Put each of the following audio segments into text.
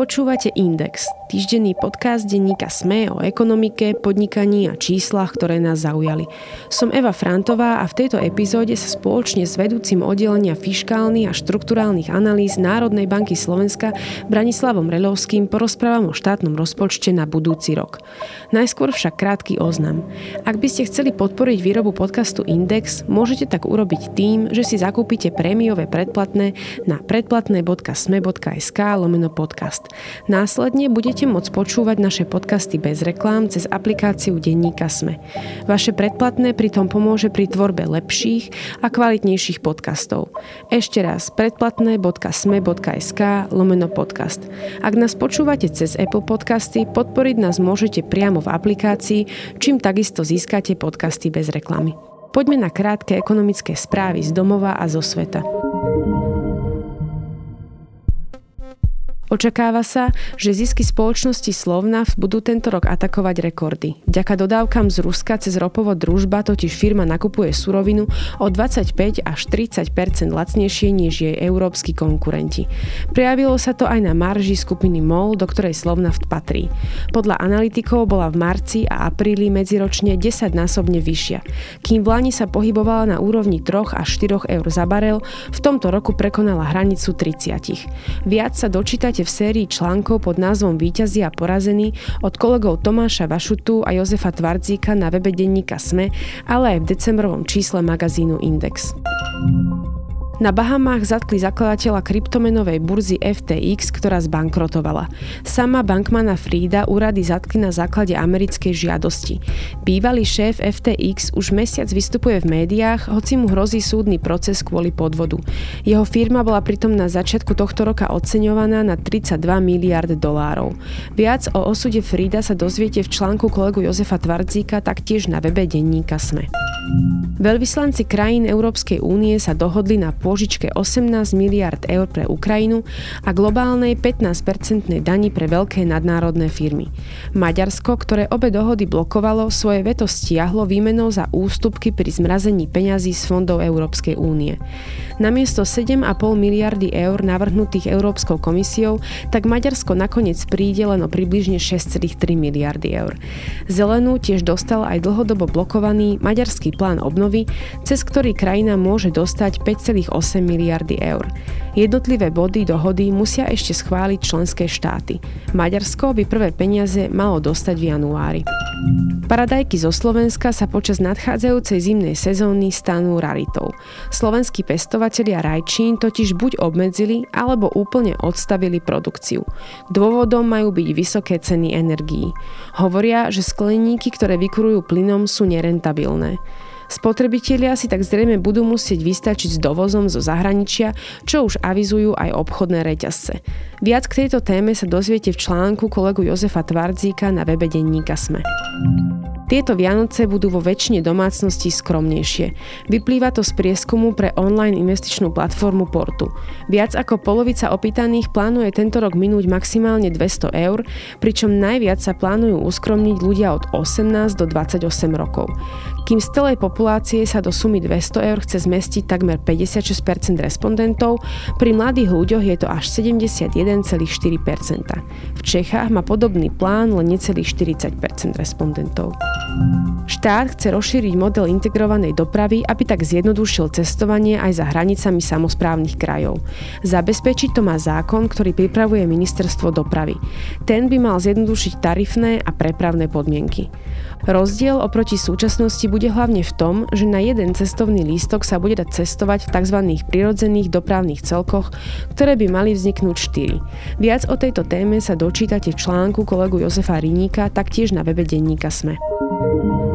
Počúvate Index, týždenný podcast denníka SME o ekonomike, podnikaní a číslach, ktoré nás zaujali. Som Eva Frantová a v tejto epizóde sa spoločne s vedúcim oddelenia fiškálnych a štrukturálnych analýz Národnej banky Slovenska Branislavom Relovským porozprávam o štátnom rozpočte na budúci rok. Najskôr však krátky oznam. Ak by ste chceli podporiť výrobu podcastu Index, môžete tak urobiť tým, že si zakúpite prémiové predplatné na predplatné.sme.sk lomeno podcast. Následne budete môcť počúvať naše podcasty bez reklám cez aplikáciu denníka Sme. Vaše predplatné pritom pomôže pri tvorbe lepších a kvalitnejších podcastov. Ešte raz predplatné.sme.sk lomeno podcast. Ak nás počúvate cez Apple Podcasty, podporiť nás môžete priamo v aplikácii, čím takisto získate podcasty bez reklamy. Poďme na krátke ekonomické správy z domova a zo sveta. Očakáva sa, že zisky spoločnosti Slovnaft budú tento rok atakovať rekordy. Vďaka dodávkam z Ruska cez ropovo družba totiž firma nakupuje surovinu o 25 až 30% lacnejšie než jej európsky konkurenti. Prejavilo sa to aj na marži skupiny MOL, do ktorej Slovnaft patrí. Podľa analytikov bola v marci a apríli medziročne 10-násobne vyššia. Kým v Lani sa pohybovala na úrovni 3 až 4 eur za barel, v tomto roku prekonala hranicu 30. Viac sa dočítate nájdete v sérii článkov pod názvom Výťazí a porazení od kolegov Tomáša Vašutu a Jozefa Tvardzíka na webe denníka SME, ale aj v decembrovom čísle magazínu Index. Na Bahamách zatkli zakladateľa kryptomenovej burzy FTX, ktorá zbankrotovala. Sama bankmana Frida úrady zatkli na základe americkej žiadosti. Bývalý šéf FTX už mesiac vystupuje v médiách, hoci mu hrozí súdny proces kvôli podvodu. Jeho firma bola pritom na začiatku tohto roka oceňovaná na 32 miliard dolárov. Viac o osude Frida sa dozviete v článku kolegu Jozefa Tvardzíka taktiež na webe denníka SME. Veľvyslanci krajín Európskej únie sa dohodli na pôžičke 18 miliard eur pre Ukrajinu a globálnej 15-percentnej dani pre veľké nadnárodné firmy. Maďarsko, ktoré obe dohody blokovalo, svoje veto stiahlo výmenou za ústupky pri zmrazení peňazí z fondov Európskej únie. Namiesto 7,5 miliardy eur navrhnutých Európskou komisiou, tak Maďarsko nakoniec príde len o približne 6,3 miliardy eur. Zelenú tiež dostal aj dlhodobo blokovaný maďarský plán obnovy, cez ktorý krajina môže dostať 5,8 8 miliardy eur. Jednotlivé body dohody musia ešte schváliť členské štáty. Maďarsko by prvé peniaze malo dostať v januári. Paradajky zo Slovenska sa počas nadchádzajúcej zimnej sezóny stanú raritou. Slovenskí pestovatelia rajčín totiž buď obmedzili alebo úplne odstavili produkciu. Dôvodom majú byť vysoké ceny energií. Hovoria, že skleníky, ktoré vykurujú plynom, sú nerentabilné. Spotrebitelia si tak zrejme budú musieť vystačiť s dovozom zo zahraničia, čo už avizujú aj obchodné reťazce. Viac k tejto téme sa dozviete v článku kolegu Jozefa Tvardzíka na webe denníka Sme. Tieto Vianoce budú vo väčšine domácností skromnejšie. Vyplýva to z prieskumu pre online investičnú platformu Portu. Viac ako polovica opýtaných plánuje tento rok minúť maximálne 200 eur, pričom najviac sa plánujú uskromniť ľudia od 18 do 28 rokov. Kým z celej populácie sa do sumy 200 eur chce zmestiť takmer 56% respondentov, pri mladých ľuďoch je to až 71,4%. V Čechách má podobný plán len necelých 40% respondentov. Štát chce rozšíriť model integrovanej dopravy, aby tak zjednodušil cestovanie aj za hranicami samozprávnych krajov. Zabezpečiť to má zákon, ktorý pripravuje ministerstvo dopravy. Ten by mal zjednodušiť tarifné a prepravné podmienky. Rozdiel oproti súčasnosti bude hlavne v tom, že na jeden cestovný lístok sa bude dať cestovať v tzv. prirodzených dopravných celkoch, ktoré by mali vzniknúť 4. Viac o tejto téme sa dočítate v článku kolegu Jozefa Riníka, taktiež na webe denníka SME. Thank you.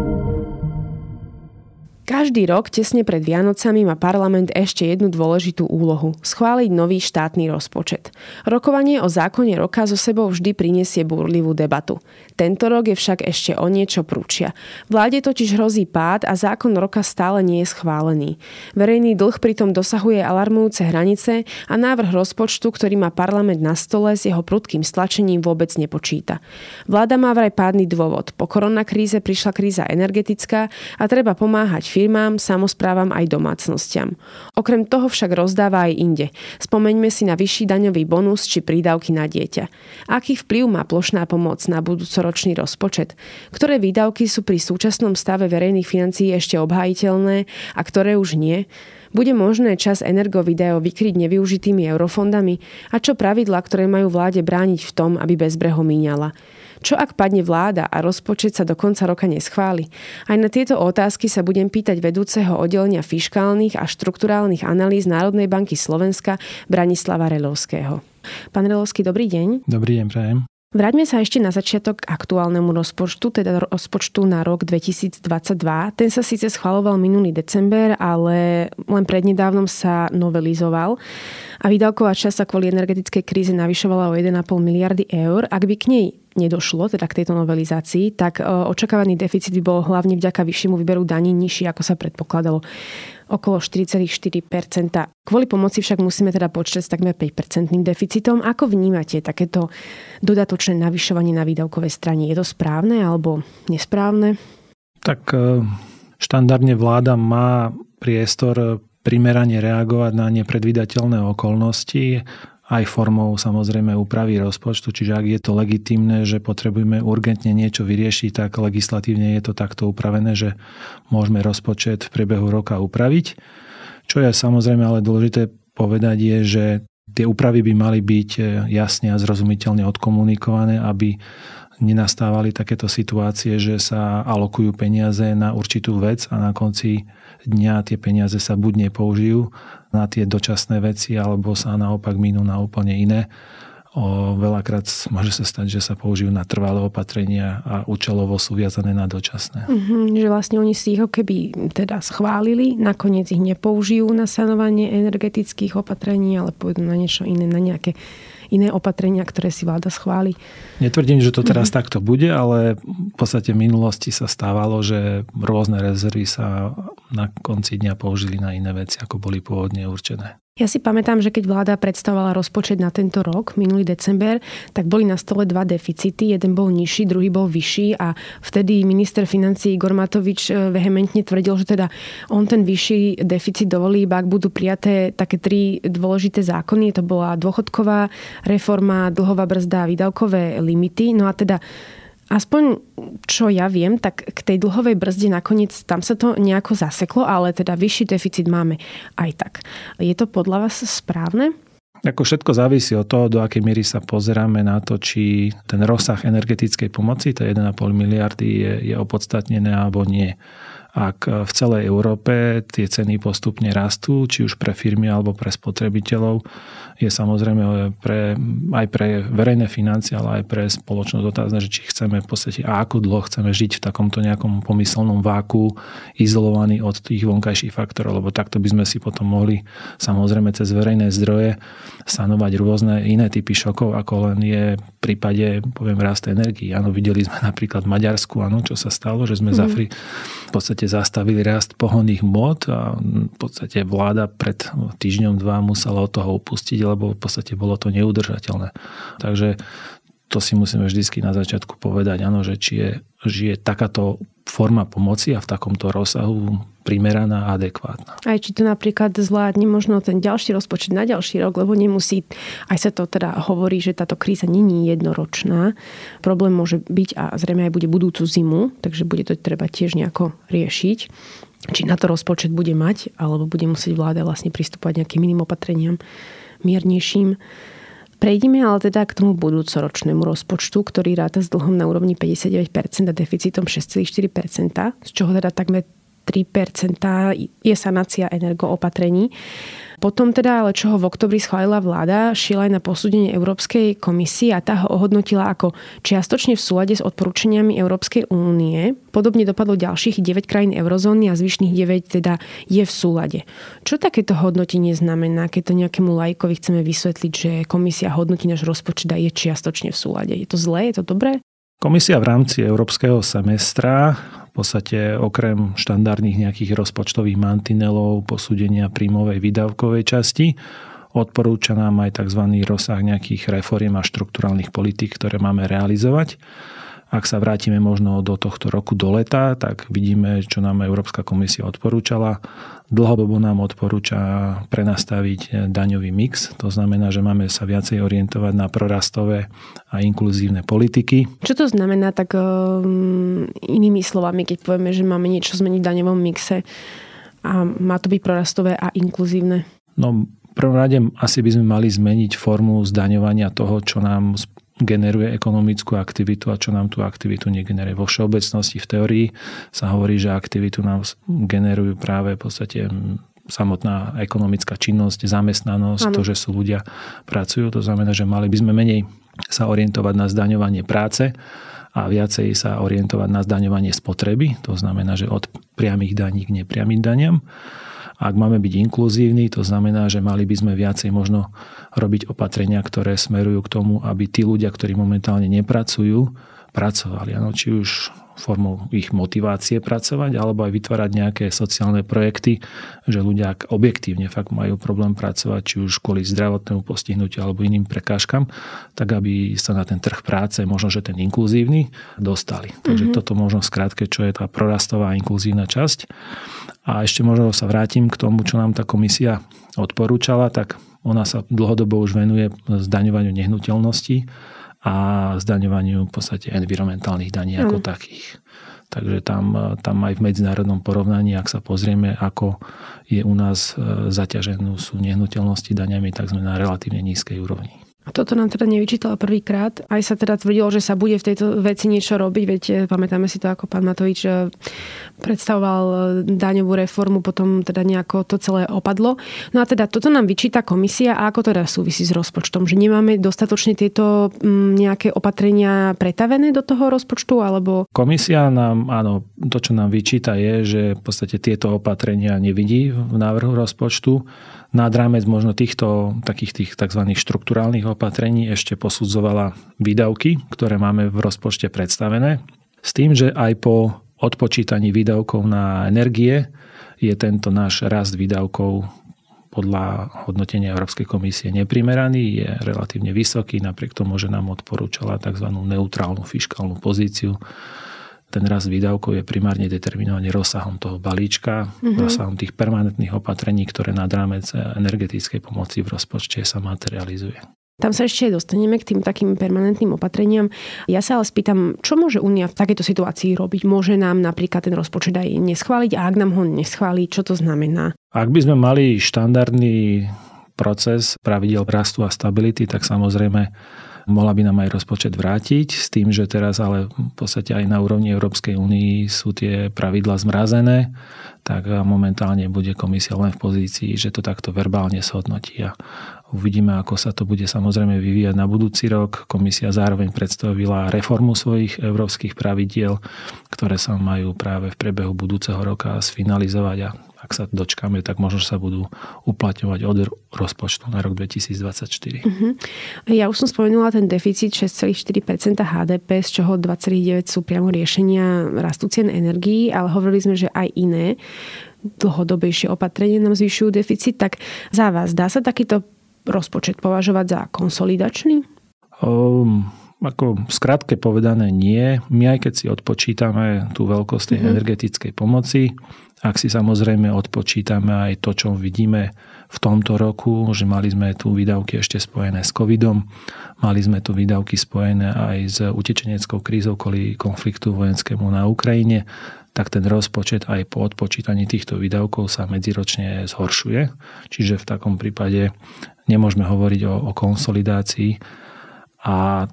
Každý rok, tesne pred Vianocami, má parlament ešte jednu dôležitú úlohu – schváliť nový štátny rozpočet. Rokovanie o zákone roka zo sebou vždy prinesie búrlivú debatu. Tento rok je však ešte o niečo prúčia. Vláde totiž hrozí pád a zákon roka stále nie je schválený. Verejný dlh pritom dosahuje alarmujúce hranice a návrh rozpočtu, ktorý má parlament na stole, s jeho prudkým stlačením vôbec nepočíta. Vláda má vraj pádny dôvod. Po koronakríze prišla kríza energetická a treba pomáhať firmám, samozprávam aj domácnostiam. Okrem toho však rozdáva aj inde. Spomeňme si na vyšší daňový bonus či prídavky na dieťa. Aký vplyv má plošná pomoc na budúcoročný rozpočet? Ktoré výdavky sú pri súčasnom stave verejných financií ešte obhajiteľné a ktoré už nie? Bude možné čas energovideo vykryť nevyužitými eurofondami? A čo pravidla, ktoré majú vláde brániť v tom, aby bezbreho míňala? Čo ak padne vláda a rozpočet sa do konca roka neschváli? Aj na tieto otázky sa budem pýtať vedúceho oddelenia fiškálnych a štrukturálnych analýz Národnej banky Slovenska Branislava Relovského. Pán Relovský, dobrý deň. Dobrý deň, prajem. Vráťme sa ešte na začiatok k aktuálnemu rozpočtu, teda rozpočtu na rok 2022. Ten sa síce schvaloval minulý december, ale len prednedávnom sa novelizoval a výdavková časť sa kvôli energetickej kríze navyšovala o 1,5 miliardy eur. Ak by k nej nedošlo, teda k tejto novelizácii, tak e, očakávaný deficit by bol hlavne vďaka vyššiemu výberu daní nižší, ako sa predpokladalo okolo 4,4% Kvôli pomoci však musíme teda počítať s takmer 5 deficitom. Ako vnímate takéto dodatočné navyšovanie na výdavkovej strane? Je to správne alebo nesprávne? Tak e, štandardne vláda má priestor primerane reagovať na nepredvídateľné okolnosti aj formou samozrejme úpravy rozpočtu, čiže ak je to legitimné, že potrebujeme urgentne niečo vyriešiť, tak legislatívne je to takto upravené, že môžeme rozpočet v priebehu roka upraviť. Čo je samozrejme ale dôležité povedať je, že tie úpravy by mali byť jasne a zrozumiteľne odkomunikované, aby nenastávali takéto situácie, že sa alokujú peniaze na určitú vec a na konci dňa tie peniaze sa buď nepoužijú na tie dočasné veci, alebo sa naopak minú na úplne iné. O, veľakrát môže sa stať, že sa použijú na trvalé opatrenia a účelovo sú viazané na dočasné. Mm-hmm, že vlastne oni si ich keby teda schválili, nakoniec ich nepoužijú na sanovanie energetických opatrení, ale pôjdu na niečo iné, na nejaké iné opatrenia, ktoré si vláda schváli. Netvrdím, že to teraz mm-hmm. takto bude, ale v podstate v minulosti sa stávalo, že rôzne rezervy sa na konci dňa použili na iné veci, ako boli pôvodne určené. Ja si pamätám, že keď vláda predstavovala rozpočet na tento rok, minulý december, tak boli na stole dva deficity. Jeden bol nižší, druhý bol vyšší a vtedy minister financí Igor Matovič e, vehementne tvrdil, že teda on ten vyšší deficit dovolí, iba ak budú prijaté také tri dôležité zákony. To bola dôchodková reforma, dlhová brzda a výdavkové limity. No a teda Aspoň čo ja viem, tak k tej dlhovej brzde nakoniec tam sa to nejako zaseklo, ale teda vyšší deficit máme aj tak. Je to podľa vás správne? Ako všetko závisí od toho, do akej miery sa pozeráme na to, či ten rozsah energetickej pomoci, to 1,5 miliardy, je, je opodstatnené alebo nie ak v celej Európe tie ceny postupne rastú, či už pre firmy alebo pre spotrebiteľov, je samozrejme pre, aj pre verejné financie, ale aj pre spoločnosť otázne, že či chceme v podstate a ako dlho chceme žiť v takomto nejakom pomyselnom váku, izolovaný od tých vonkajších faktorov, lebo takto by sme si potom mohli samozrejme cez verejné zdroje sanovať rôzne iné typy šokov, ako len je v prípade, poviem, rast energii. Áno, videli sme napríklad v Maďarsku, áno, čo sa stalo, že sme mm. zafri v podstate podstate zastavili rast pohonných mod a v podstate vláda pred týždňom dva musela od toho upustiť, lebo v podstate bolo to neudržateľné. Takže to si musíme vždy na začiatku povedať, áno, že či je, že je takáto forma pomoci a v takomto rozsahu primeraná a adekvátna. Aj či to napríklad zvládne možno ten ďalší rozpočet na ďalší rok, lebo nemusí, aj sa to teda hovorí, že táto kríza není jednoročná. Problém môže byť a zrejme aj bude budúcu zimu, takže bude to treba tiež nejako riešiť či na to rozpočet bude mať, alebo bude musieť vláda vlastne pristúpať nejakým iným opatreniam miernejším. Prejdime ale teda k tomu budúcoročnému rozpočtu, ktorý ráta s dlhom na úrovni 59% a deficitom 6,4%, z čoho teda takmer 3% je sanácia energoopatrení. Potom teda, ale čo ho v oktobri schválila vláda, šiel aj na posúdenie Európskej komisie a tá ho ohodnotila ako čiastočne v súlade s odporúčaniami Európskej únie. Podobne dopadlo ďalších 9 krajín eurozóny a zvyšných 9 teda je v súlade. Čo takéto hodnotenie znamená, keď to nejakému lajkovi chceme vysvetliť, že komisia hodnotí náš rozpočet a je čiastočne v súlade? Je to zlé? Je to dobré? Komisia v rámci európskeho semestra podstate okrem štandardných nejakých rozpočtových mantinelov, posúdenia príjmovej výdavkovej časti, odporúča nám aj tzv. rozsah nejakých reforiem a štrukturálnych politík, ktoré máme realizovať. Ak sa vrátime možno do tohto roku do leta, tak vidíme, čo nám Európska komisia odporúčala. Dlhodobo nám odporúča prenastaviť daňový mix. To znamená, že máme sa viacej orientovať na prorastové a inkluzívne politiky. Čo to znamená tak um, inými slovami, keď povieme, že máme niečo zmeniť v daňovom mixe a má to byť prorastové a inkluzívne? No, prvom rade asi by sme mali zmeniť formu zdaňovania toho, čo nám generuje ekonomickú aktivitu a čo nám tú aktivitu negeneruje. Vo všeobecnosti v teórii sa hovorí, že aktivitu nám generujú práve v podstate samotná ekonomická činnosť, zamestnanosť, ano. to, že sú ľudia pracujú. To znamená, že mali by sme menej sa orientovať na zdaňovanie práce a viacej sa orientovať na zdaňovanie spotreby. To znamená, že od priamých daní k nepriamým daniam. Ak máme byť inkluzívni, to znamená, že mali by sme viacej možno robiť opatrenia, ktoré smerujú k tomu, aby tí ľudia, ktorí momentálne nepracujú, pracovali. Ano, či už formou ich motivácie pracovať, alebo aj vytvárať nejaké sociálne projekty, že ľudia ak objektívne fakt majú problém pracovať, či už kvôli zdravotnému postihnutiu alebo iným prekážkam, tak aby sa na ten trh práce, možno že ten inkluzívny, dostali. Takže mm-hmm. toto možno skrátke, čo je tá prorastová inkluzívna časť. A ešte možno sa vrátim k tomu, čo nám tá komisia odporúčala, tak ona sa dlhodobo už venuje zdaňovaniu nehnuteľností a zdaňovaniu v podstate environmentálnych daní mm. ako takých. Takže tam, tam aj v medzinárodnom porovnaní, ak sa pozrieme, ako je u nás e, zaťaženú sú nehnuteľnosti daňami, tak sme na relatívne nízkej úrovni. A toto nám teda nevyčítala prvýkrát. Aj sa teda tvrdilo, že sa bude v tejto veci niečo robiť. Veď eh, pamätáme si to, ako pán Matovič eh, predstavoval eh, daňovú reformu, potom teda nejako to celé opadlo. No a teda toto nám vyčíta komisia a ako teda súvisí s rozpočtom? Že nemáme dostatočne tieto mm, nejaké opatrenia pretavené do toho rozpočtu? Alebo... Komisia nám, áno, to, čo nám vyčíta je, že v podstate tieto opatrenia nevidí v návrhu rozpočtu nad rámec možno týchto takých tých tzv. štruktúrálnych opatrení ešte posudzovala výdavky, ktoré máme v rozpočte predstavené. S tým, že aj po odpočítaní výdavkov na energie je tento náš rast výdavkov podľa hodnotenia Európskej komisie neprimeraný, je relatívne vysoký, napriek tomu, že nám odporúčala tzv. neutrálnu fiskálnu pozíciu ten rast výdavkov je primárne determinovaný rozsahom toho balíčka, mm-hmm. rozsahom tých permanentných opatrení, ktoré nad rámec energetickej pomoci v rozpočte sa materializuje. Tam sa ešte dostaneme k tým takým permanentným opatreniam. Ja sa ale spýtam, čo môže Únia v takejto situácii robiť? Môže nám napríklad ten rozpočet aj neschváliť a ak nám ho neschválí, čo to znamená? Ak by sme mali štandardný proces pravidel rastu a stability, tak samozrejme Mohla by nám aj rozpočet vrátiť s tým, že teraz ale v podstate aj na úrovni Európskej únii sú tie pravidla zmrazené, tak momentálne bude komisia len v pozícii, že to takto verbálne shodnotí a uvidíme, ako sa to bude samozrejme vyvíjať na budúci rok. Komisia zároveň predstavila reformu svojich európskych pravidiel, ktoré sa majú práve v priebehu budúceho roka sfinalizovať a ak sa dočkáme, tak možno sa budú uplatňovať od rozpočtu na rok 2024. Uh-huh. Mhm. Ja už som spomenula ten deficit 6,4% HDP, z čoho 2,9 sú priamo riešenia rastú cien energií, ale hovorili sme, že aj iné dlhodobejšie opatrenie nám zvyšujú deficit. Tak za vás dá sa takýto rozpočet považovať za konsolidačný? Um, ako skrátke povedané nie. My aj keď si odpočítame tú veľkosť tej mm-hmm. energetickej pomoci, ak si samozrejme odpočítame aj to, čo vidíme v tomto roku, že mali sme tu výdavky ešte spojené s covidom, mali sme tu výdavky spojené aj s utečeneckou krízou kvôli konfliktu vojenskému na Ukrajine, tak ten rozpočet aj po odpočítaní týchto výdavkov sa medziročne zhoršuje. Čiže v takom prípade nemôžeme hovoriť o, o konsolidácii a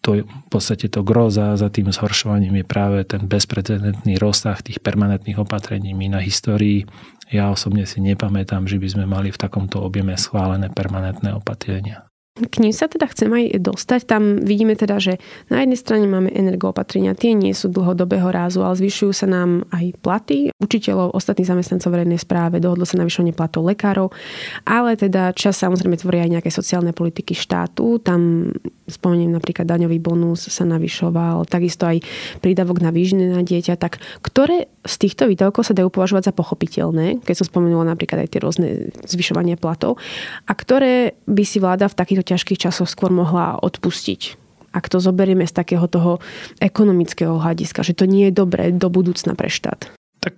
to v podstate to gro za, za tým zhoršovaním je práve ten bezprecedentný rozsah tých permanentných opatrení my na histórii. Ja osobne si nepamätám, že by sme mali v takomto objeme schválené permanentné opatrenia. K ním sa teda chcem aj dostať. Tam vidíme teda, že na jednej strane máme energoopatrenia, tie nie sú dlhodobého rázu, ale zvyšujú sa nám aj platy učiteľov, ostatných zamestnancov verejnej správe, dohodlo sa navyšovanie platov lekárov, ale teda čas samozrejme tvoria aj nejaké sociálne politiky štátu. Tam spomeniem napríklad daňový bonus sa navyšoval, takisto aj prídavok na výžne na dieťa. Tak ktoré z týchto výdavkov sa dajú považovať za pochopiteľné, keď som spomenula napríklad aj tie rôzne zvyšovanie platov, a ktoré by si vláda v takýchto ťažkých časoch skôr mohla odpustiť. Ak to zoberieme z takého toho ekonomického hľadiska, že to nie je dobré do budúcna pre štát. Tak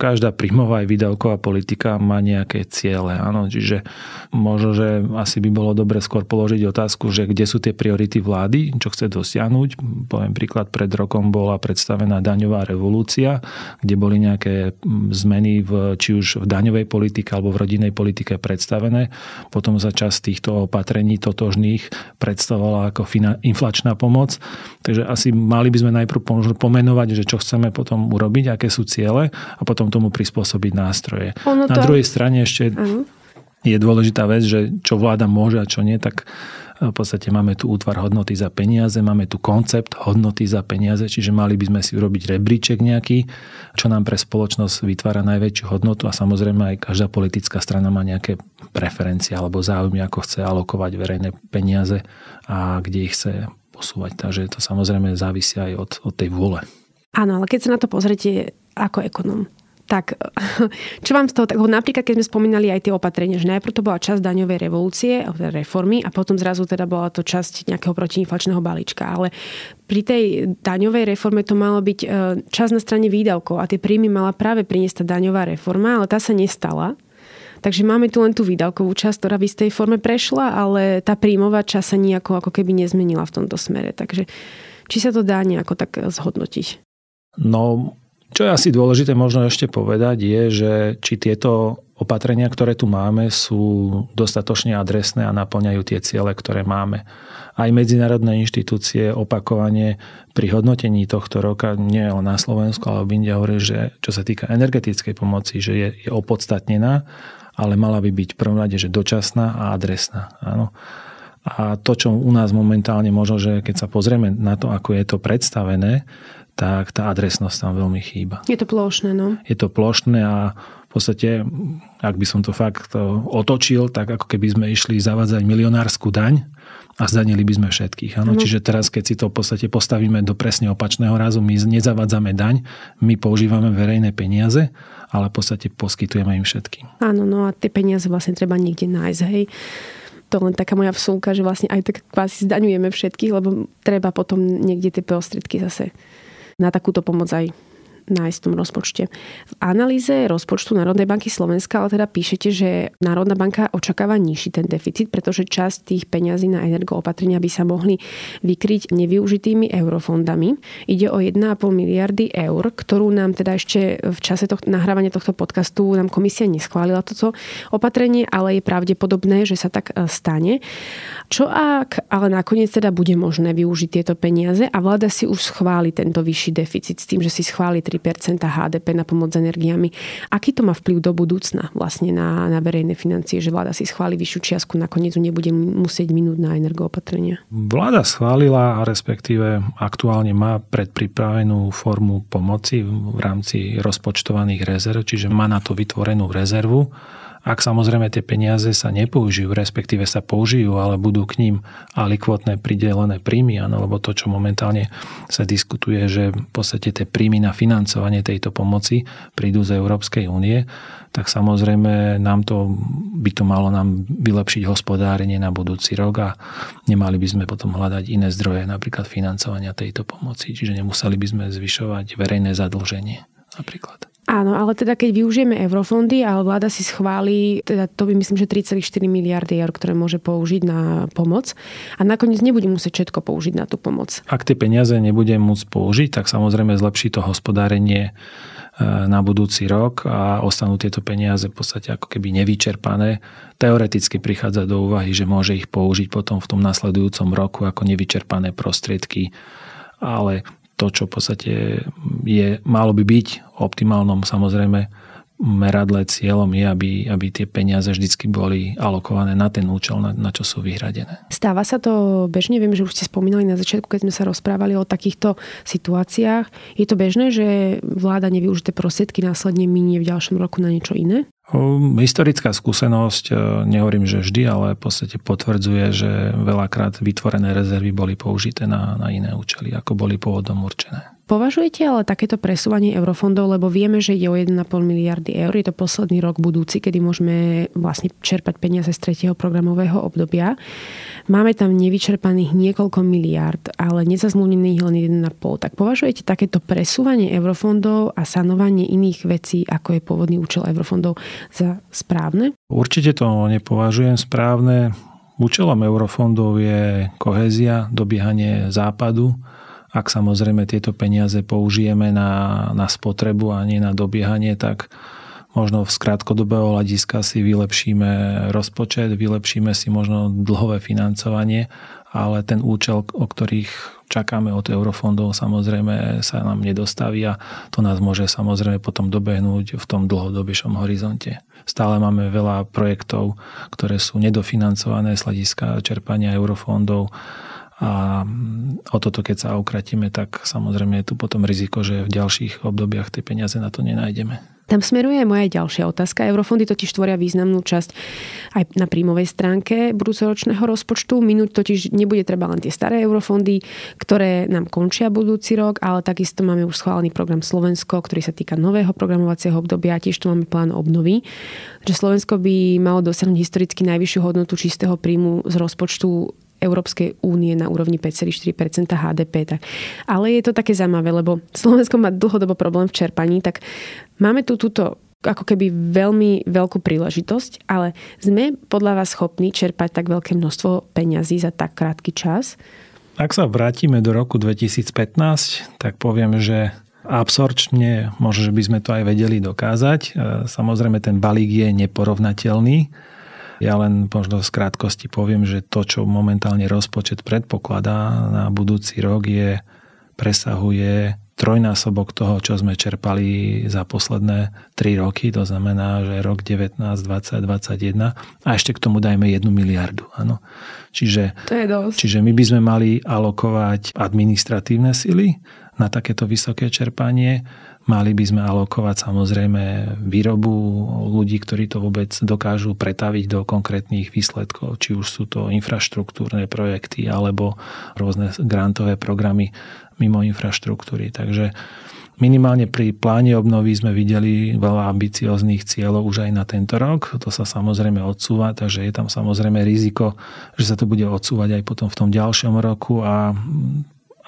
každá príjmová aj výdavková politika má nejaké ciele. Áno, čiže možno, že asi by bolo dobre skôr položiť otázku, že kde sú tie priority vlády, čo chce dosiahnuť. Poviem príklad, pred rokom bola predstavená daňová revolúcia, kde boli nejaké zmeny v, či už v daňovej politike alebo v rodinnej politike predstavené. Potom za čas týchto opatrení totožných predstavovala ako inflačná pomoc. Takže asi mali by sme najprv pomenovať, že čo chceme potom urobiť, aké sú ciele a potom tomu prispôsobiť nástroje. Ono to... Na druhej strane ešte uh-huh. je dôležitá vec, že čo vláda môže a čo nie, tak e, v podstate máme tu útvar hodnoty za peniaze, máme tu koncept hodnoty za peniaze, čiže mali by sme si urobiť rebríček nejaký, čo nám pre spoločnosť vytvára najväčšiu hodnotu a samozrejme aj každá politická strana má nejaké preferencie alebo záujmy, ako chce alokovať verejné peniaze a kde ich chce posúvať. Takže to samozrejme závisí aj od, od tej vôle. Áno, ale keď sa na to pozriete ako ekonom, tak čo vám z toho, tak napríklad keď sme spomínali aj tie opatrenia, že najprv to bola časť daňovej revolúcie, teda reformy a potom zrazu teda bola to časť nejakého protiinflačného balíčka. Ale pri tej daňovej reforme to malo byť e, čas na strane výdavkov a tie príjmy mala práve priniesť tá daňová reforma, ale tá sa nestala. Takže máme tu len tú výdavkovú časť, ktorá v istej forme prešla, ale tá príjmová časť sa nejako ako keby nezmenila v tomto smere. Takže či sa to dá nejako tak zhodnotiť? No, čo je asi dôležité možno ešte povedať je, že či tieto opatrenia, ktoré tu máme, sú dostatočne adresné a naplňajú tie ciele, ktoré máme. Aj medzinárodné inštitúcie opakovane pri hodnotení tohto roka, nie len na Slovensku, ale v Indii hovorí, že čo sa týka energetickej pomoci, že je, je opodstatnená, ale mala by byť prvom rade, že dočasná a adresná. Áno. A to, čo u nás momentálne možno, že keď sa pozrieme na to, ako je to predstavené, tak tá adresnosť tam veľmi chýba. Je to plošné, no? Je to plošné a v podstate, ak by som to fakt otočil, tak ako keby sme išli zavádzať milionárskú daň a zdanili by sme všetkých. Ano? Mm. Čiže teraz, keď si to v podstate postavíme do presne opačného razu, my nezavádzame daň, my používame verejné peniaze, ale v podstate poskytujeme im všetkým. Áno, no a tie peniaze vlastne treba niekde nájsť, hej to len taká moja vsúka, že vlastne aj tak kvázi zdaňujeme všetkých, lebo treba potom niekde tie prostriedky zase na takúto pomoc aj nájsť v tom rozpočte. V analýze rozpočtu Národnej banky Slovenska ale teda píšete, že Národná banka očakáva nižší ten deficit, pretože časť tých peňazí na energoopatrenia by sa mohli vykryť nevyužitými eurofondami. Ide o 1,5 miliardy eur, ktorú nám teda ešte v čase tohto, nahrávania tohto podcastu nám komisia neschválila toto opatrenie, ale je pravdepodobné, že sa tak e, stane. Čo ak ale nakoniec teda bude možné využiť tieto peniaze a vláda si už schváli tento vyšší deficit s tým, že si schváli 3% HDP na pomoc s energiami. Aký to má vplyv do budúcna vlastne na, na verejné financie, že vláda si schváli vyššiu čiastku, nakoniec ju nebude musieť minúť na energoopatrenia? Vláda schválila a respektíve aktuálne má predpripravenú formu pomoci v rámci rozpočtovaných rezerv, čiže má na to vytvorenú rezervu ak samozrejme tie peniaze sa nepoužijú, respektíve sa použijú, ale budú k ním alikvotné pridelené príjmy, áno, lebo to, čo momentálne sa diskutuje, že v podstate tie príjmy na financovanie tejto pomoci prídu z Európskej únie, tak samozrejme nám to, by to malo nám vylepšiť hospodárenie na budúci rok a nemali by sme potom hľadať iné zdroje, napríklad financovania tejto pomoci. Čiže nemuseli by sme zvyšovať verejné zadlženie napríklad. Áno, ale teda keď využijeme eurofondy a vláda si schváli, teda to by myslím, že 3,4 miliardy eur, ktoré môže použiť na pomoc a nakoniec nebude musieť všetko použiť na tú pomoc. Ak tie peniaze nebude môcť použiť, tak samozrejme zlepší to hospodárenie e, na budúci rok a ostanú tieto peniaze v podstate ako keby nevyčerpané. Teoreticky prichádza do úvahy, že môže ich použiť potom v tom nasledujúcom roku ako nevyčerpané prostriedky, ale to, čo v podstate je, malo by byť optimálnom samozrejme meradle cieľom je, aby, aby tie peniaze vždy boli alokované na ten účel, na, na čo sú vyhradené. Stáva sa to bežne? Viem, že už ste spomínali na začiatku, keď sme sa rozprávali o takýchto situáciách. Je to bežné, že vláda nevyužité prostriedky následne minie v ďalšom roku na niečo iné? Historická skúsenosť, e, nehovorím, že vždy, ale v podstate potvrdzuje, že veľakrát vytvorené rezervy boli použité na, na iné účely, ako boli pôvodom určené. Považujete ale takéto presúvanie eurofondov, lebo vieme, že ide o 1,5 miliardy eur, je to posledný rok budúci, kedy môžeme vlastne čerpať peniaze z tretieho programového obdobia. máme tam nevyčerpaných niekoľko miliard, ale nezazmluvnených len 1,5. Tak považujete takéto presúvanie eurofondov a sanovanie iných vecí, ako je pôvodný účel eurofondov, za správne? Určite to nepovažujem správne. Účelom eurofondov je kohézia, dobiehanie západu. Ak samozrejme tieto peniaze použijeme na, na spotrebu a nie na dobiehanie, tak možno z krátkodobého hľadiska si vylepšíme rozpočet, vylepšíme si možno dlhové financovanie, ale ten účel, o ktorých čakáme od eurofondov, samozrejme sa nám nedostaví a to nás môže samozrejme potom dobehnúť v tom dlhodobejšom horizonte. Stále máme veľa projektov, ktoré sú nedofinancované z hľadiska čerpania eurofondov a o toto, keď sa ukratíme, tak samozrejme je tu potom riziko, že v ďalších obdobiach tie peniaze na to nenájdeme. Tam smeruje moja ďalšia otázka. Eurofondy totiž tvoria významnú časť aj na príjmovej stránke budúcoročného rozpočtu. Minúť totiž nebude treba len tie staré eurofondy, ktoré nám končia budúci rok, ale takisto máme už schválený program Slovensko, ktorý sa týka nového programovacieho obdobia. Tiež tu máme plán obnovy. Že Slovensko by malo dosiahnuť historicky najvyššiu hodnotu čistého príjmu z rozpočtu Európskej únie na úrovni 5,4% HDP. Tak. Ale je to také zaujímavé, lebo Slovensko má dlhodobo problém v čerpaní, tak máme tu túto ako keby veľmi veľkú príležitosť, ale sme podľa vás schopní čerpať tak veľké množstvo peňazí za tak krátky čas? Ak sa vrátime do roku 2015, tak poviem, že absorčne možno, že by sme to aj vedeli dokázať. E, samozrejme, ten balík je neporovnateľný ja len možno z krátkosti poviem, že to, čo momentálne rozpočet predpokladá na budúci rok, je presahuje trojnásobok toho, čo sme čerpali za posledné 3 roky, to znamená, že rok 19, 20, 21 a ešte k tomu dajme 1 miliardu. Áno. Čiže, to je dosť. čiže my by sme mali alokovať administratívne sily na takéto vysoké čerpanie Mali by sme alokovať samozrejme výrobu ľudí, ktorí to vôbec dokážu pretaviť do konkrétnych výsledkov, či už sú to infraštruktúrne projekty alebo rôzne grantové programy mimo infraštruktúry. Takže Minimálne pri pláne obnovy sme videli veľa ambicióznych cieľov už aj na tento rok. To sa samozrejme odsúva, takže je tam samozrejme riziko, že sa to bude odsúvať aj potom v tom ďalšom roku a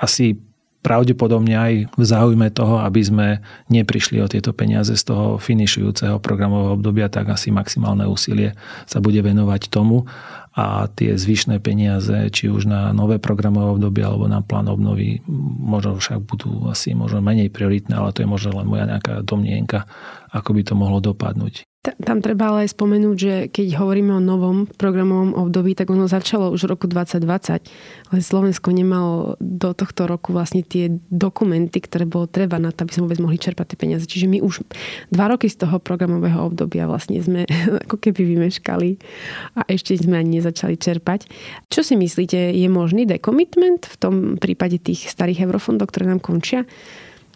asi pravdepodobne aj v záujme toho, aby sme neprišli o tieto peniaze z toho finišujúceho programového obdobia, tak asi maximálne úsilie sa bude venovať tomu a tie zvyšné peniaze, či už na nové programové obdobie alebo na plán obnovy, možno však budú asi možno menej prioritné, ale to je možno len moja nejaká domnienka, ako by to mohlo dopadnúť. Tam treba ale aj spomenúť, že keď hovoríme o novom programovom období, tak ono začalo už v roku 2020, ale Slovensko nemalo do tohto roku vlastne tie dokumenty, ktoré bolo treba na to, aby sme vôbec mohli čerpať tie peniaze. Čiže my už dva roky z toho programového obdobia vlastne sme ako keby vymeškali a ešte sme ani nezačali čerpať. Čo si myslíte, je možný dekomitment v tom prípade tých starých eurofondov, ktoré nám končia?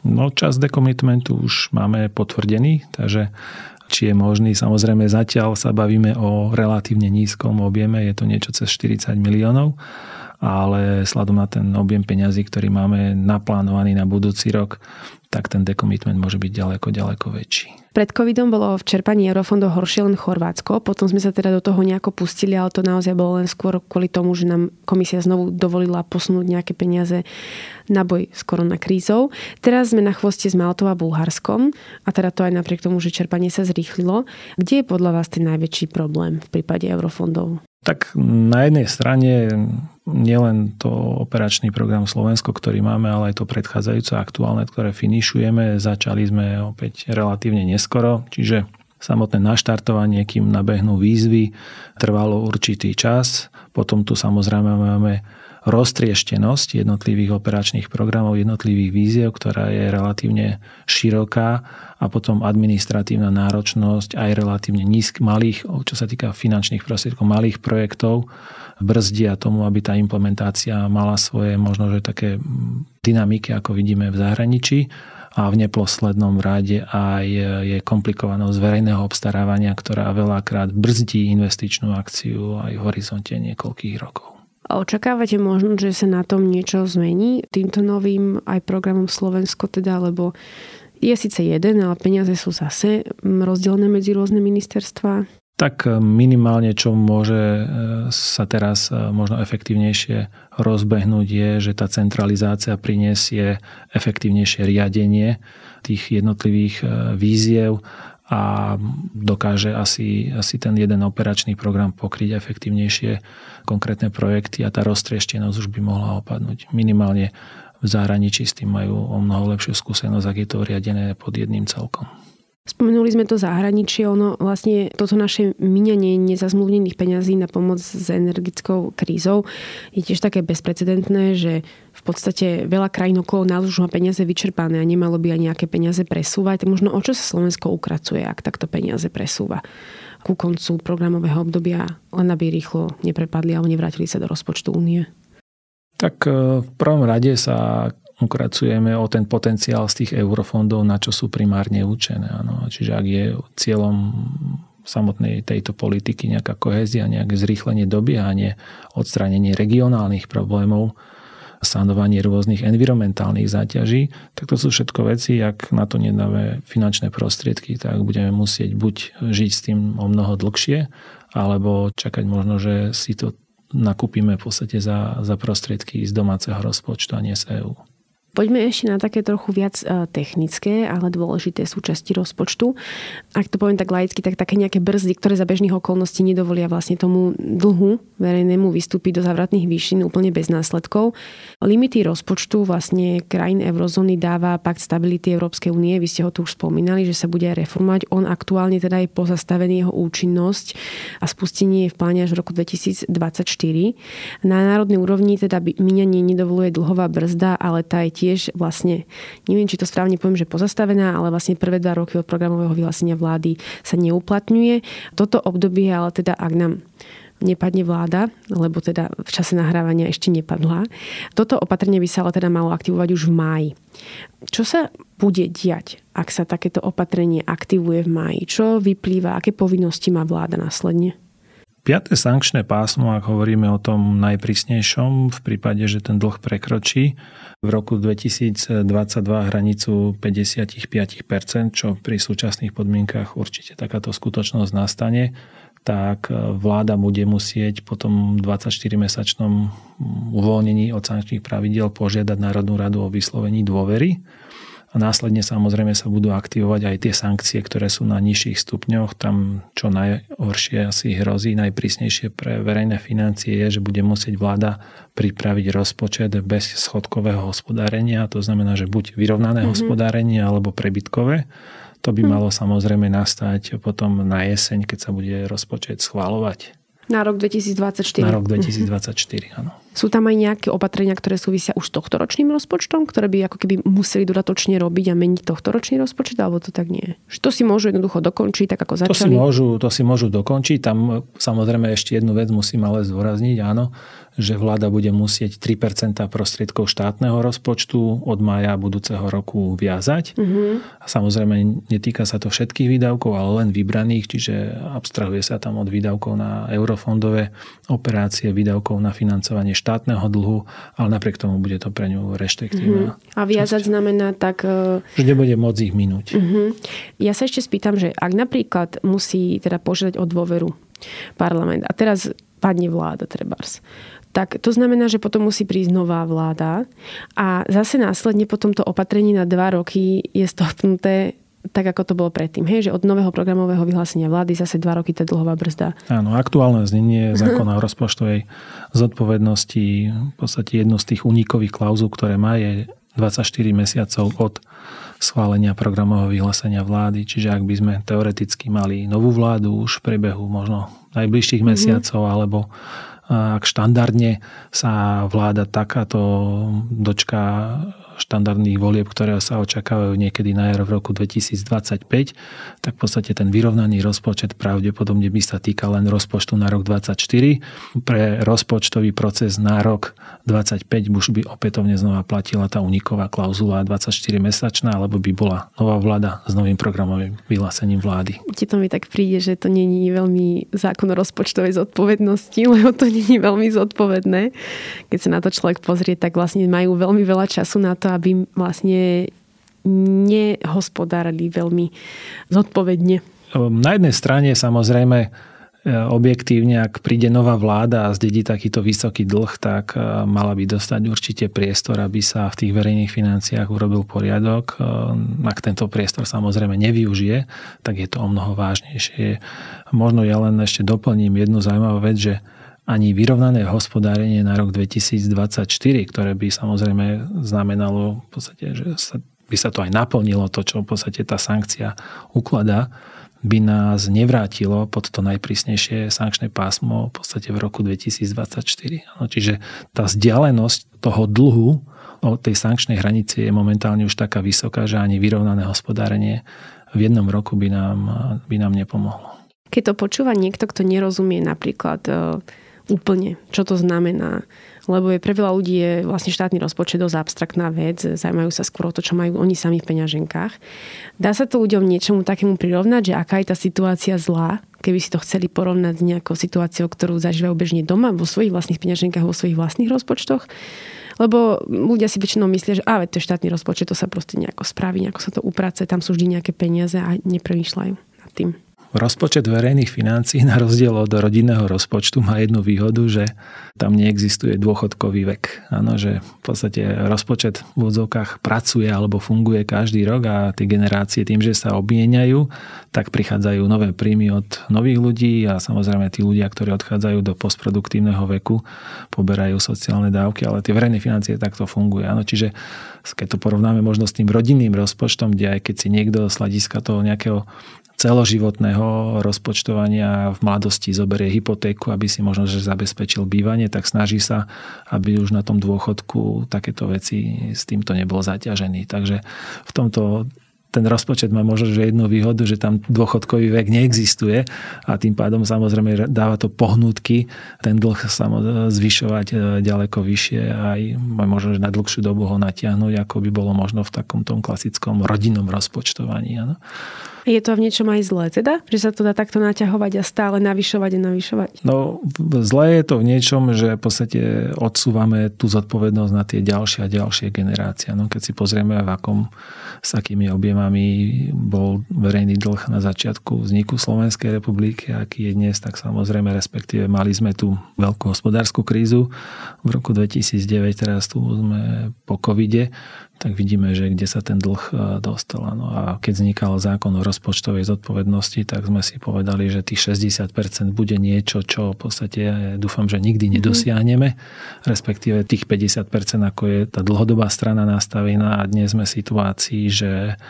No čas dekomitmentu už máme potvrdený, takže či je možný. Samozrejme zatiaľ sa bavíme o relatívne nízkom objeme, je to niečo cez 40 miliónov, ale sladom na ten objem peňazí, ktorý máme naplánovaný na budúci rok, tak ten dekomitment môže byť ďaleko, ďaleko väčší. Pred covidom bolo v čerpaní eurofondov horšie len Chorvátsko, potom sme sa teda do toho nejako pustili, ale to naozaj bolo len skôr kvôli tomu, že nám komisia znovu dovolila posunúť nejaké peniaze na boj s koronakrízou. Teraz sme na chvoste s Maltou a Bulharskom a teda to aj napriek tomu, že čerpanie sa zrýchlilo. Kde je podľa vás ten najväčší problém v prípade eurofondov? Tak na jednej strane nielen to operačný program Slovensko, ktorý máme, ale aj to predchádzajúce aktuálne, ktoré finišujeme. Začali sme opäť relatívne neskoro, čiže samotné naštartovanie, kým nabehnú výzvy, trvalo určitý čas. Potom tu samozrejme máme roztrieštenosť jednotlivých operačných programov, jednotlivých víziev, ktorá je relatívne široká a potom administratívna náročnosť aj relatívne nízk malých, čo sa týka finančných prostriedkov, malých projektov, brzdia tomu, aby tá implementácia mala svoje možno, že také dynamiky, ako vidíme v zahraničí a v neposlednom rade aj je komplikovanosť verejného obstarávania, ktorá veľakrát brzdí investičnú akciu aj v horizonte niekoľkých rokov. A očakávate možno, že sa na tom niečo zmení týmto novým aj programom Slovensko teda, lebo je síce jeden, ale peniaze sú zase rozdelené medzi rôzne ministerstva? Tak minimálne, čo môže e, sa teraz e, možno efektívnejšie rozbehnúť, je, že tá centralizácia prinesie efektívnejšie riadenie tých jednotlivých e, víziev a dokáže asi, asi ten jeden operačný program pokryť efektívnejšie konkrétne projekty a tá roztrieštenosť už by mohla opadnúť. Minimálne v zahraničí s tým majú o mnoho lepšiu skúsenosť, ak je to riadené pod jedným celkom. Spomenuli sme to zahraničie, ono vlastne toto naše minenie nezazmluvnených peňazí na pomoc s energickou krízou je tiež také bezprecedentné, že v podstate veľa krajín okolo nás už má peniaze vyčerpané a nemalo by aj nejaké peniaze presúvať. Tak možno o čo sa Slovensko ukracuje, ak takto peniaze presúva ku koncu programového obdobia, len aby rýchlo neprepadli alebo nevrátili sa do rozpočtu únie? Tak e, v prvom rade sa ukracujeme o ten potenciál z tých eurofondov, na čo sú primárne určené. Ano. Čiže ak je cieľom samotnej tejto politiky nejaká kohézia, nejaké zrýchlenie dobiehanie, odstránenie regionálnych problémov, sanovanie rôznych environmentálnych záťaží, tak to sú všetko veci, ak na to nedáme finančné prostriedky, tak budeme musieť buď žiť s tým o mnoho dlhšie, alebo čakať možno, že si to nakúpime v podstate za, za prostriedky z domáceho rozpočtu a nie z EÚ. Poďme ešte na také trochu viac e, technické, ale dôležité súčasti rozpočtu. Ak to poviem tak laicky, tak také nejaké brzdy, ktoré za bežných okolností nedovolia vlastne tomu dlhu verejnému vystúpiť do zavratných výšin úplne bez následkov. Limity rozpočtu vlastne krajín eurozóny dáva Pakt stability Európskej únie. Vy ste ho tu už spomínali, že sa bude reformovať. On aktuálne teda je pozastavený jeho účinnosť a spustenie je v pláne až v roku 2024. Na národnej úrovni teda minanie nedovoluje dlhová brzda, ale tá je tiež tiež vlastne, neviem, či to správne poviem, že pozastavená, ale vlastne prvé dva roky od programového vyhlásenia vlády sa neuplatňuje. Toto obdobie, ale teda ak nám nepadne vláda, lebo teda v čase nahrávania ešte nepadla. Toto opatrenie by sa ale teda malo aktivovať už v máji. Čo sa bude diať, ak sa takéto opatrenie aktivuje v máji? Čo vyplýva, aké povinnosti má vláda následne? Piaté sankčné pásmo, ak hovoríme o tom najprísnejšom, v prípade, že ten dlh prekročí v roku 2022 hranicu 55%, čo pri súčasných podmienkach určite takáto skutočnosť nastane, tak vláda bude musieť po tom 24-mesačnom uvoľnení od sankčných pravidel požiadať Národnú radu o vyslovení dôvery a následne samozrejme sa budú aktivovať aj tie sankcie, ktoré sú na nižších stupňoch. Tam čo najhoršie asi hrozí, najprísnejšie pre verejné financie je, že bude musieť vláda pripraviť rozpočet bez schodkového hospodárenia. To znamená, že buď vyrovnané mm-hmm. hospodárenie alebo prebytkové. To by mm. malo samozrejme nastať potom na jeseň, keď sa bude rozpočet schválovať. Na rok 2024. Na rok 2024, mm-hmm. áno. Sú tam aj nejaké opatrenia, ktoré súvisia už tohto ročným rozpočtom, ktoré by ako keby museli dodatočne robiť a meniť tohto ročný rozpočet, alebo to tak nie? Že to si môžu jednoducho dokončiť, tak ako začali? To si môžu, to si môžu dokončiť. Tam samozrejme ešte jednu vec musím ale zdôrazniť, áno, že vláda bude musieť 3% prostriedkov štátneho rozpočtu od mája budúceho roku viazať. Uh-huh. A samozrejme netýka sa to všetkých výdavkov, ale len vybraných, čiže abstrahuje sa tam od výdavkov na eurofondové operácie, výdavkov na financovanie štátneho dlhu, ale napriek tomu bude to pre ňu reštriktívne. Uh-huh. A viazať časť. znamená tak... Že nebude môcť ich minúť. Uh-huh. Ja sa ešte spýtam, že ak napríklad musí teda požiadať o dôveru parlament a teraz padne vláda trebárs tak to znamená, že potom musí prísť nová vláda a zase následne po tomto opatrení na dva roky je stopnuté tak, ako to bolo predtým. Hej, že od nového programového vyhlásenia vlády zase dva roky tá dlhová brzda. Áno, aktuálne znenie zákona o rozpočtovej zodpovednosti, v podstate jedno z tých unikových klauzul, ktoré má, je 24 mesiacov od schválenia programového vyhlásenia vlády. Čiže ak by sme teoreticky mali novú vládu už v priebehu možno najbližších mhm. mesiacov mm-hmm. alebo ak štandardne sa vláda takáto dočka štandardných volieb, ktoré sa očakávajú niekedy na jar v roku 2025, tak v podstate ten vyrovnaný rozpočet pravdepodobne by sa týkal len rozpočtu na rok 2024. Pre rozpočtový proces na rok 25 už by opätovne znova platila tá uniková klauzula 24-mesačná, alebo by bola nová vláda s novým programovým vyhlásením vlády. Ti to mi tak príde, že to není veľmi zákon o rozpočtovej zodpovednosti, lebo to není veľmi zodpovedné. Keď sa na to človek pozrie, tak vlastne majú veľmi veľa času na to, to, aby vlastne nehospodárali veľmi zodpovedne. Na jednej strane samozrejme e, objektívne, ak príde nová vláda a zdedí takýto vysoký dlh, tak e, mala by dostať určite priestor, aby sa v tých verejných financiách urobil poriadok. Ak tento priestor samozrejme nevyužije, tak je to o mnoho vážnejšie. Možno ja len ešte doplním jednu zaujímavú vec, že ani vyrovnané hospodárenie na rok 2024, ktoré by samozrejme znamenalo v podstate, že sa, by sa to aj naplnilo, to, čo v podstate tá sankcia ukladá, by nás nevrátilo pod to najprísnejšie sankčné pásmo v podstate v roku 2024. No, čiže tá vzdialenosť toho dlhu od tej sankčnej hranice je momentálne už taká vysoká, že ani vyrovnané hospodárenie v jednom roku by nám, by nám nepomohlo. Keď to počúva niekto, kto nerozumie napríklad e, úplne, čo to znamená. Lebo je pre veľa ľudí je vlastne štátny rozpočet dosť abstraktná vec, zaujímajú sa skôr o to, čo majú oni sami v peňaženkách. Dá sa to ľuďom niečomu takému prirovnať, že aká je tá situácia zlá, keby si to chceli porovnať s nejakou situáciou, ktorú zažívajú bežne doma, vo svojich vlastných peňaženkách, vo svojich vlastných rozpočtoch. Lebo ľudia si väčšinou myslia, že a to je štátny rozpočet, to sa proste nejako spraví, nejako sa to uprace, tam sú vždy nejaké peniaze a nepremýšľajú nad tým. Rozpočet verejných financií na rozdiel od rodinného rozpočtu má jednu výhodu, že tam neexistuje dôchodkový vek. Áno, že v podstate rozpočet v úvodzovkách pracuje alebo funguje každý rok a tie generácie tým, že sa obmieniajú, tak prichádzajú nové príjmy od nových ľudí a samozrejme tí ľudia, ktorí odchádzajú do postproduktívneho veku, poberajú sociálne dávky, ale tie verejné financie takto funguje. Áno, čiže keď to porovnáme možno s tým rodinným rozpočtom, kde aj keď si niekto z hľadiska toho nejakého celoživotného rozpočtovania v mladosti zoberie hypotéku, aby si možno že zabezpečil bývanie, tak snaží sa, aby už na tom dôchodku takéto veci s týmto nebol zaťažený. Takže v tomto ten rozpočet má možno že jednu výhodu, že tam dôchodkový vek neexistuje a tým pádom samozrejme dáva to pohnutky ten dlh zvyšovať e, ďaleko vyššie a aj možno že na dlhšiu dobu ho natiahnuť, ako by bolo možno v takom tom klasickom rodinnom rozpočtovaní. Ano. Je to v niečom aj zlé teda? Že sa to dá takto naťahovať a stále navyšovať a navyšovať? No, zlé je to v niečom, že v podstate odsúvame tú zodpovednosť na tie ďalšie a ďalšie generácie. No, keď si pozrieme, v akom, s akými objemami bol verejný dlh na začiatku vzniku Slovenskej republiky, aký je dnes, tak samozrejme, respektíve mali sme tú veľkú hospodárskú krízu. V roku 2009, teraz tu sme po covide, tak vidíme, že kde sa ten dlh e, dostal. No a keď vznikal zákon o rozpočtovej zodpovednosti, tak sme si povedali, že tých 60% bude niečo, čo v podstate ja dúfam, že nikdy mhm. nedosiahneme, respektíve tých 50%, ako je tá dlhodobá strana nastavená a dnes sme v situácii, že,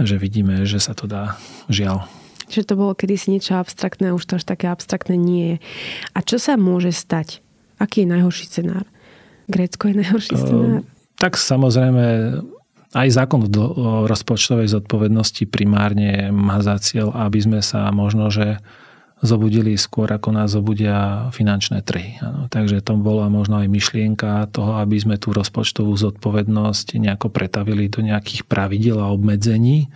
že vidíme, že sa to dá žiaľ že to bolo kedysi niečo abstraktné, už to až také abstraktné nie je. A čo sa môže stať? Aký je najhorší scenár? Grécko je najhorší scenár? Tak samozrejme aj zákon o rozpočtovej zodpovednosti primárne má za cieľ, aby sme sa možno, že zobudili skôr, ako nás zobudia finančné trhy. Ano, takže to bola možno aj myšlienka toho, aby sme tú rozpočtovú zodpovednosť nejako pretavili do nejakých pravidel a obmedzení.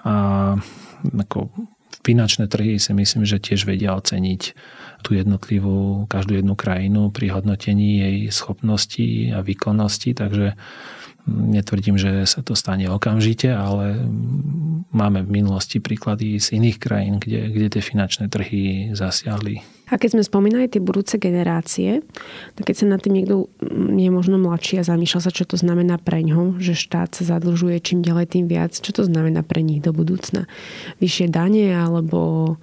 A ako finančné trhy si myslím, že tiež vedia oceniť tú jednotlivú, každú jednu krajinu pri hodnotení jej schopností a výkonnosti, takže netvrdím, že sa to stane okamžite, ale máme v minulosti príklady z iných krajín, kde, kde tie finančné trhy zasiahli. A keď sme spomínali tie budúce generácie, tak keď sa na tým niekto je možno mladší a zamýšľa sa, čo to znamená pre ňo, že štát sa zadlžuje čím ďalej tým viac, čo to znamená pre nich do budúcna? Vyššie dane alebo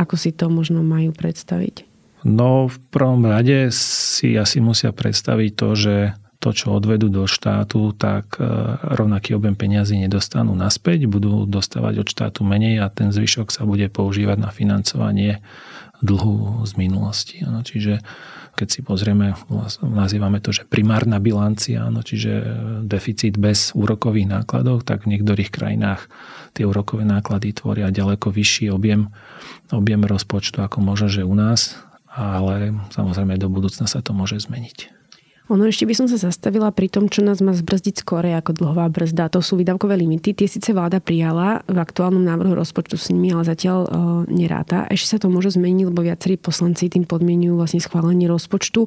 ako si to možno majú predstaviť? No v prvom rade si asi musia predstaviť to, že to, čo odvedú do štátu, tak e, rovnaký objem peňazí nedostanú naspäť, budú dostávať od štátu menej a ten zvyšok sa bude používať na financovanie dlhu z minulosti. Ano, čiže keď si pozrieme, nazývame to, že primárna bilancia, ano, čiže deficit bez úrokových nákladov, tak v niektorých krajinách tie úrokové náklady tvoria ďaleko vyšší objem objem rozpočtu, ako možno, že u nás, ale samozrejme do budúcna sa to môže zmeniť. Ono ešte by som sa zastavila pri tom, čo nás má zbrzdiť skore ako dlhová brzda. To sú výdavkové limity. Tie síce vláda prijala v aktuálnom návrhu rozpočtu s nimi, ale zatiaľ e, neráta. Ešte sa to môže zmeniť, lebo viacerí poslanci tým podmienujú vlastne schválenie rozpočtu.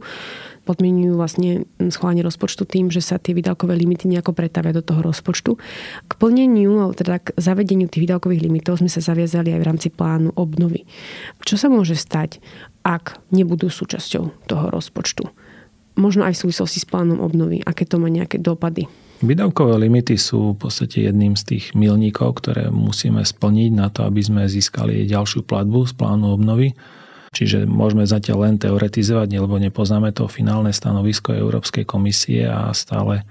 podmienujú vlastne schválenie rozpočtu tým, že sa tie výdavkové limity nejako pretavia do toho rozpočtu. K plneniu, teda k zavedeniu tých výdavkových limitov sme sa zaviazali aj v rámci plánu obnovy. Čo sa môže stať, ak nebudú súčasťou toho rozpočtu? Možno aj v súvislosti s plánom obnovy, aké to má nejaké dopady Výdavkové limity sú v podstate jedným z tých milníkov, ktoré musíme splniť na to, aby sme získali ďalšiu platbu z plánu obnovy. Čiže môžeme zatiaľ len teoretizovať, lebo nepoznáme to finálne stanovisko Európskej komisie a stále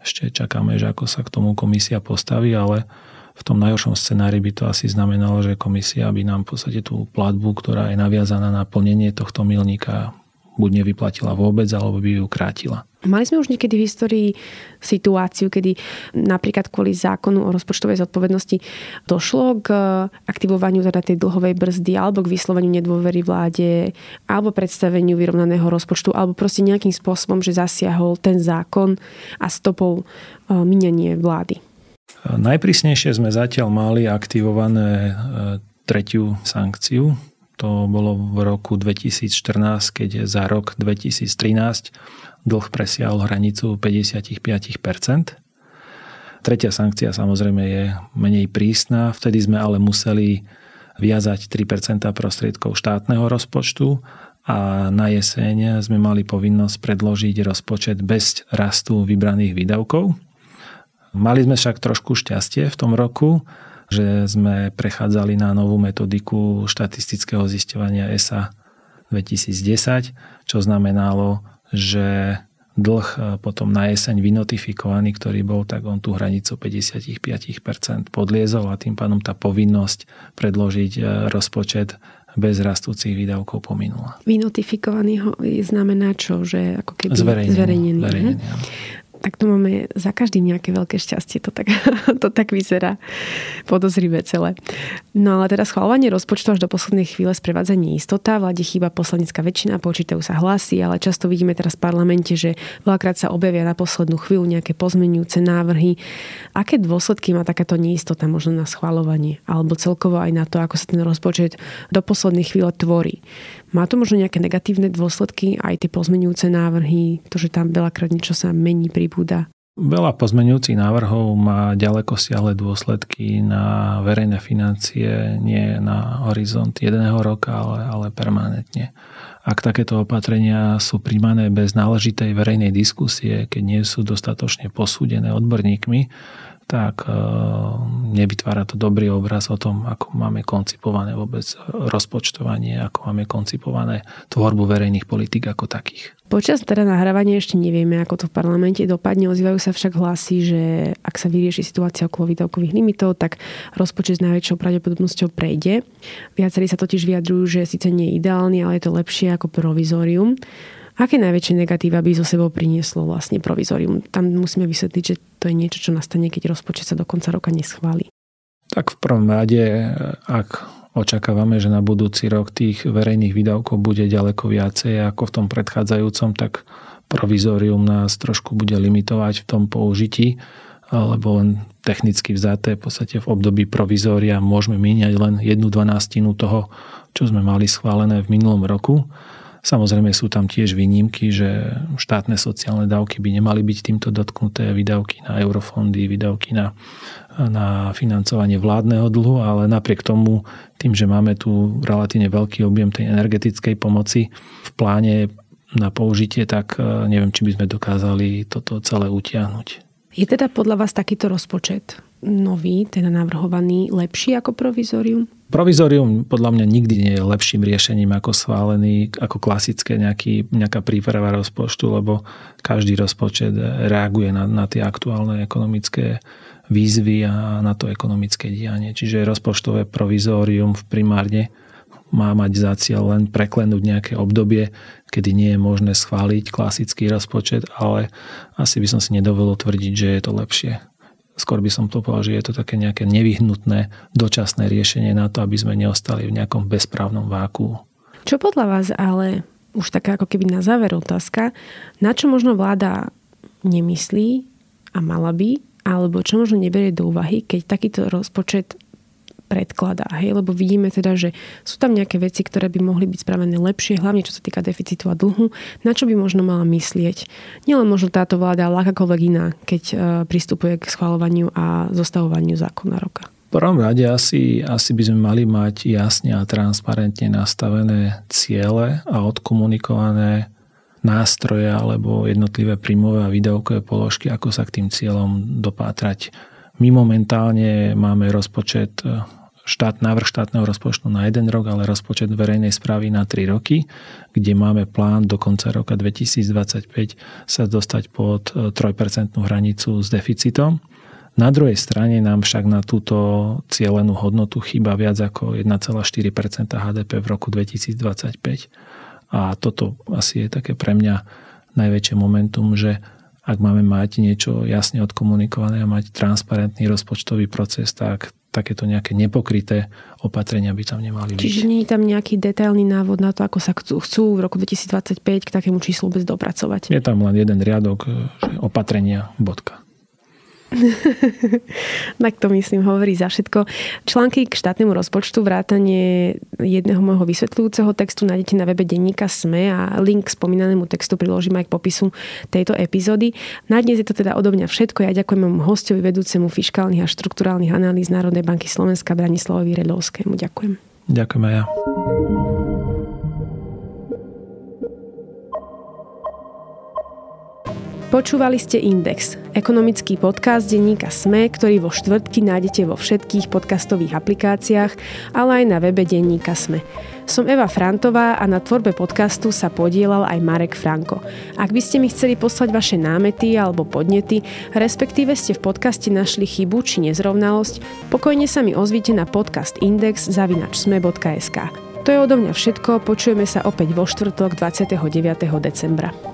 ešte čakáme, že ako sa k tomu komisia postaví, ale v tom najhoršom scenári by to asi znamenalo, že komisia by nám v podstate tú platbu, ktorá je naviazaná na plnenie tohto milníka, buď nevyplatila vôbec, alebo by ju krátila. Mali sme už niekedy v histórii situáciu, kedy napríklad kvôli zákonu o rozpočtovej zodpovednosti došlo k aktivovaniu teda tej dlhovej brzdy alebo k vysloveniu nedôvery vláde alebo predstaveniu vyrovnaného rozpočtu alebo proste nejakým spôsobom, že zasiahol ten zákon a stopol e, minenie vlády. Najprísnejšie sme zatiaľ mali aktivované e, tretiu sankciu, to bolo v roku 2014, keď za rok 2013 dlh presiahol hranicu 55%. Tretia sankcia samozrejme je menej prísna, vtedy sme ale museli viazať 3% prostriedkov štátneho rozpočtu a na jeseň sme mali povinnosť predložiť rozpočet bez rastu vybraných výdavkov. Mali sme však trošku šťastie v tom roku, že sme prechádzali na novú metodiku štatistického zisťovania ESA 2010, čo znamenalo, že dlh e, potom na jeseň vynotifikovaný, ktorý bol, tak on tú hranicu 55% podliezol a tým pádom tá povinnosť predložiť e, rozpočet bez rastúcich výdavkov pominula. Vynotifikovaný znamená čo? Že ako keby zverejnený. zverejnený. zverejnený tak to máme za každým nejaké veľké šťastie. To tak, to tak vyzerá podozrivé celé. No ale teda schvalovanie rozpočtu až do poslednej chvíle sprevádza neistota. Vláde chýba poslanecká väčšina, počítajú sa hlasy, ale často vidíme teraz v parlamente, že veľakrát sa objavia na poslednú chvíľu nejaké pozmenujúce návrhy. Aké dôsledky má takáto neistota možno na schvalovanie? Alebo celkovo aj na to, ako sa ten rozpočet do poslednej chvíle tvorí? Má to možno nejaké negatívne dôsledky, aj tie pozmenujúce návrhy, to, že tam veľakrát niečo sa mení, pribúda? Veľa pozmenujúcich návrhov má ďaleko siahle dôsledky na verejné financie, nie na horizont jedného roka, ale, ale permanentne. Ak takéto opatrenia sú príjmané bez náležitej verejnej diskusie, keď nie sú dostatočne posúdené odborníkmi, tak e, nevytvára to dobrý obraz o tom, ako máme koncipované vôbec rozpočtovanie, ako máme koncipované tvorbu verejných politik ako takých. Počas teda nahrávania ešte nevieme, ako to v parlamente dopadne. Ozývajú sa však hlasy, že ak sa vyrieši situácia okolo výdavkových limitov, tak rozpočet s najväčšou pravdepodobnosťou prejde. Viacerí sa totiž vyjadrujú, že síce nie je ideálny, ale je to lepšie ako provizorium. Aké najväčšie negatíva by zo sebou prinieslo vlastne provizorium? Tam musíme vysvetliť, že to je niečo, čo nastane, keď rozpočet sa do konca roka neschváli. Tak v prvom rade, ak očakávame, že na budúci rok tých verejných výdavkov bude ďaleko viacej ako v tom predchádzajúcom, tak provizorium nás trošku bude limitovať v tom použití, lebo len technicky vzaté v podstate v období provizória môžeme míňať len jednu dvanástinu toho, čo sme mali schválené v minulom roku. Samozrejme sú tam tiež výnimky, že štátne sociálne dávky by nemali byť týmto dotknuté, výdavky na eurofondy, výdavky na, na financovanie vládneho dlhu, ale napriek tomu, tým, že máme tu relatívne veľký objem tej energetickej pomoci v pláne na použitie, tak e, neviem, či by sme dokázali toto celé utiahnuť. Je teda podľa vás takýto rozpočet nový, teda navrhovaný, lepší ako provizorium? Provizorium podľa mňa nikdy nie je lepším riešením ako schválený, ako klasické nejaký, nejaká príprava rozpočtu, lebo každý rozpočet reaguje na, na tie aktuálne ekonomické výzvy a na to ekonomické dianie. Čiže rozpočtové provizórium v primárne má mať za cieľ len preklenúť nejaké obdobie, kedy nie je možné schváliť klasický rozpočet, ale asi by som si nedovolil tvrdiť, že je to lepšie. Skôr by som to povedal, že je to také nejaké nevyhnutné dočasné riešenie na to, aby sme neostali v nejakom bezprávnom váku. Čo podľa vás ale, už taká ako keby na záver otázka, na čo možno vláda nemyslí a mala by, alebo čo možno neberie do úvahy, keď takýto rozpočet predkladá. Hej? Lebo vidíme teda, že sú tam nejaké veci, ktoré by mohli byť spravené lepšie, hlavne čo sa týka deficitu a dlhu, na čo by možno mala myslieť. Nielen možno táto vláda, ale akákoľvek iná, keď e, pristupuje k schvalovaniu a zostavovaniu zákona roka. V prvom rade asi, asi by sme mali mať jasne a transparentne nastavené ciele a odkomunikované nástroje alebo jednotlivé príjmové a výdavkové položky, ako sa k tým cieľom dopátrať. My momentálne máme rozpočet štát, návrh štátneho rozpočtu na jeden rok, ale rozpočet verejnej správy na 3 roky, kde máme plán do konca roka 2025 sa dostať pod 3% e, hranicu s deficitom. Na druhej strane nám však na túto cieľenú hodnotu chýba viac ako 1,4% HDP v roku 2025. A toto asi je také pre mňa najväčšie momentum, že ak máme mať niečo jasne odkomunikované a mať transparentný rozpočtový proces, tak takéto nejaké nepokryté opatrenia by tam nemali byť. Čiže nie je tam nejaký detailný návod na to, ako sa chcú, v roku 2025 k takému číslu vôbec dopracovať? Je tam len jeden riadok, že opatrenia, bodka. tak to myslím hovorí za všetko. Články k štátnemu rozpočtu, vrátanie jedného môjho vysvetľujúceho textu nájdete na webe denníka SME a link k spomínanému textu priložím aj k popisu tejto epizódy. Na dnes je to teda odo mňa všetko. Ja ďakujem môjmu hostovi, vedúcemu fiskálnych a štrukturálnych analýz Národnej banky Slovenska Branislavovi Redovskému. Ďakujem. Ďakujem aj ja. Počúvali ste Index, ekonomický podcast denníka SME, ktorý vo štvrtky nájdete vo všetkých podcastových aplikáciách, ale aj na webe denníka SME. Som Eva Frantová a na tvorbe podcastu sa podielal aj Marek Franko. Ak by ste mi chceli poslať vaše námety alebo podnety, respektíve ste v podcaste našli chybu či nezrovnalosť, pokojne sa mi ozvite na podcast index zavinačsme.sk. To je odo mňa všetko, počujeme sa opäť vo štvrtok 29. decembra.